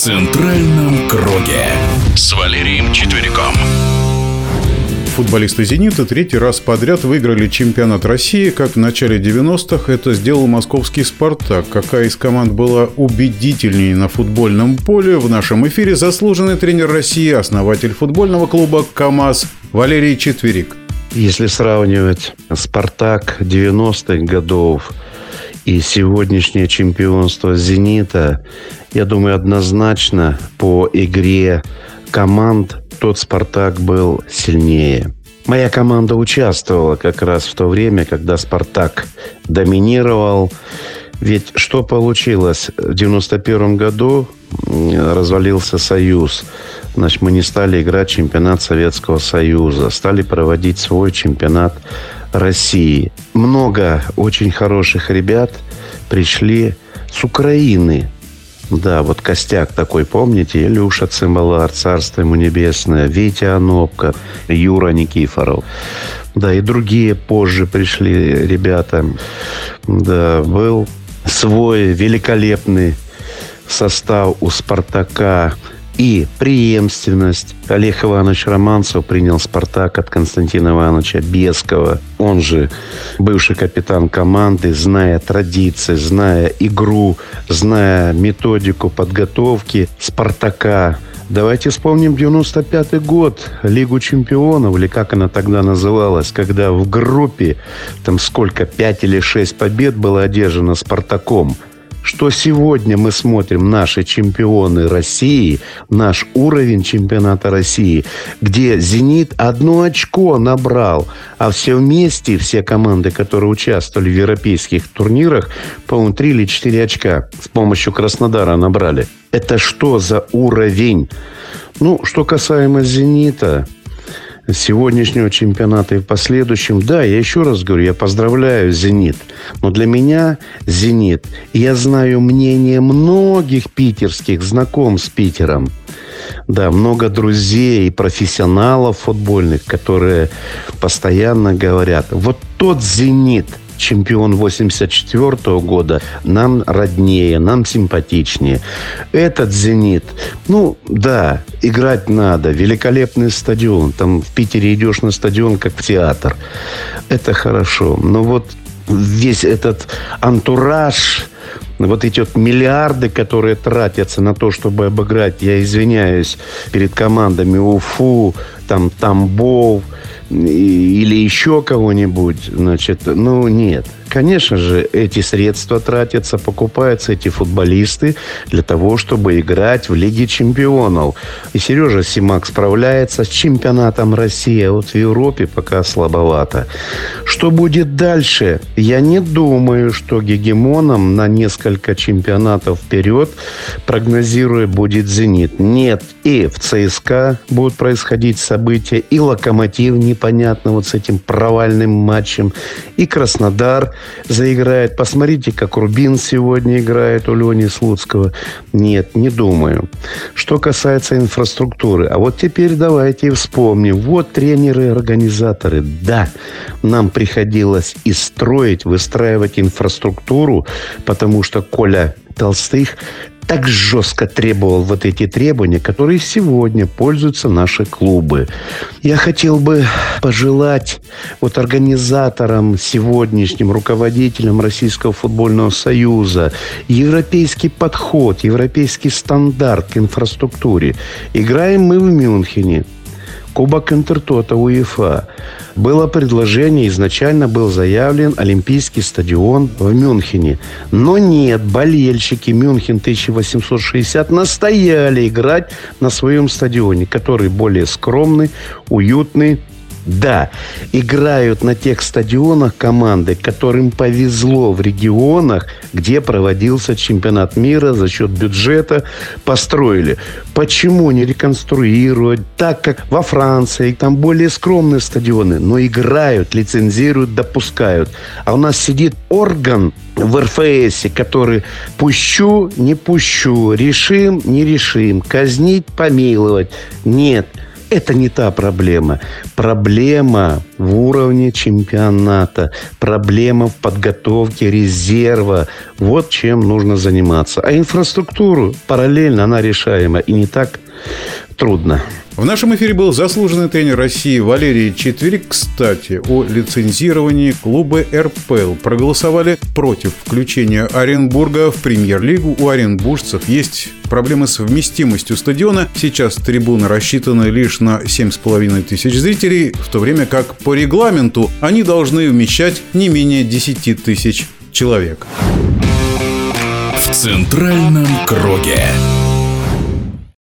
центральном круге с Валерием Четвериком. Футболисты «Зенита» третий раз подряд выиграли чемпионат России, как в начале 90-х это сделал московский «Спартак». Какая из команд была убедительнее на футбольном поле, в нашем эфире заслуженный тренер России, основатель футбольного клуба «КамАЗ» Валерий Четверик. Если сравнивать «Спартак» 90-х годов и сегодняшнее чемпионство «Зенита», я думаю, однозначно по игре команд тот «Спартак» был сильнее. Моя команда участвовала как раз в то время, когда «Спартак» доминировал. Ведь что получилось? В 91 году развалился Союз. Значит, мы не стали играть чемпионат Советского Союза. Стали проводить свой чемпионат России. Много очень хороших ребят пришли с Украины. Да, вот костяк такой, помните? Илюша Цимбалар, Царство ему небесное, Витя Анопка, Юра Никифоров. Да, и другие позже пришли ребята. Да, был свой великолепный состав у «Спартака» и преемственность. Олег Иванович Романцев принял «Спартак» от Константина Ивановича Бескова. Он же бывший капитан команды, зная традиции, зная игру, зная методику подготовки «Спартака». Давайте вспомним 95-й год, Лигу чемпионов, или как она тогда называлась, когда в группе, там сколько, 5 или 6 побед было одержано «Спартаком» что сегодня мы смотрим наши чемпионы России, наш уровень чемпионата России, где «Зенит» одно очко набрал, а все вместе, все команды, которые участвовали в европейских турнирах, по-моему, 3 или 4 очка с помощью Краснодара набрали. Это что за уровень? Ну, что касаемо «Зенита», сегодняшнего чемпионата и в последующем. Да, я еще раз говорю, я поздравляю «Зенит». Но для меня «Зенит», я знаю мнение многих питерских, знаком с Питером. Да, много друзей и профессионалов футбольных, которые постоянно говорят, вот тот «Зенит», чемпион 84 -го года нам роднее, нам симпатичнее. Этот «Зенит», ну, да, играть надо. Великолепный стадион. Там в Питере идешь на стадион, как в театр. Это хорошо. Но вот весь этот антураж, вот эти вот миллиарды, которые тратятся на то, чтобы обыграть, я извиняюсь, перед командами Уфу, там Тамбов – или еще кого-нибудь, значит, ну, нет. Конечно же, эти средства тратятся, покупаются эти футболисты для того, чтобы играть в Лиге чемпионов. И Сережа Симак справляется с чемпионатом России, а вот в Европе пока слабовато. Что будет дальше? Я не думаю, что гегемоном на несколько чемпионатов вперед, прогнозируя, будет «Зенит». Нет, и в ЦСКА будут происходить события, и «Локомотив» непонятно вот с этим провальным матчем, и Краснодар заиграет. Посмотрите, как Рубин сегодня играет у Лени Слуцкого. Нет, не думаю. Что касается инфраструктуры. А вот теперь давайте вспомним. Вот тренеры и организаторы. Да, нам приходилось и строить, выстраивать инфраструктуру, потому что Коля Толстых так жестко требовал вот эти требования, которые сегодня пользуются наши клубы. Я хотел бы пожелать вот организаторам, сегодняшним руководителям Российского футбольного союза европейский подход, европейский стандарт к инфраструктуре. Играем мы в Мюнхене. Кубок Интертота УЕФА. Было предложение, изначально был заявлен Олимпийский стадион в Мюнхене. Но нет, болельщики Мюнхен 1860 настояли играть на своем стадионе, который более скромный, уютный, да, играют на тех стадионах команды, которым повезло в регионах, где проводился чемпионат мира за счет бюджета, построили. Почему не реконструировать так, как во Франции, там более скромные стадионы, но играют, лицензируют, допускают. А у нас сидит орган в РФС, который пущу, не пущу, решим, не решим, казнить, помиловать. Нет – Это не та проблема. Проблема в уровне чемпионата. Проблема в подготовке резерва. Вот чем нужно заниматься. А инфраструктуру параллельно она решаема. И не так трудно. В нашем эфире был заслуженный тренер России Валерий Четверик. Кстати, о лицензировании клуба РПЛ проголосовали против включения Оренбурга в премьер-лигу. У оренбуржцев есть проблемы с вместимостью стадиона. Сейчас трибуны рассчитаны лишь на 7,5 тысяч зрителей, в то время как по регламенту они должны вмещать не менее 10 тысяч человек. В центральном круге.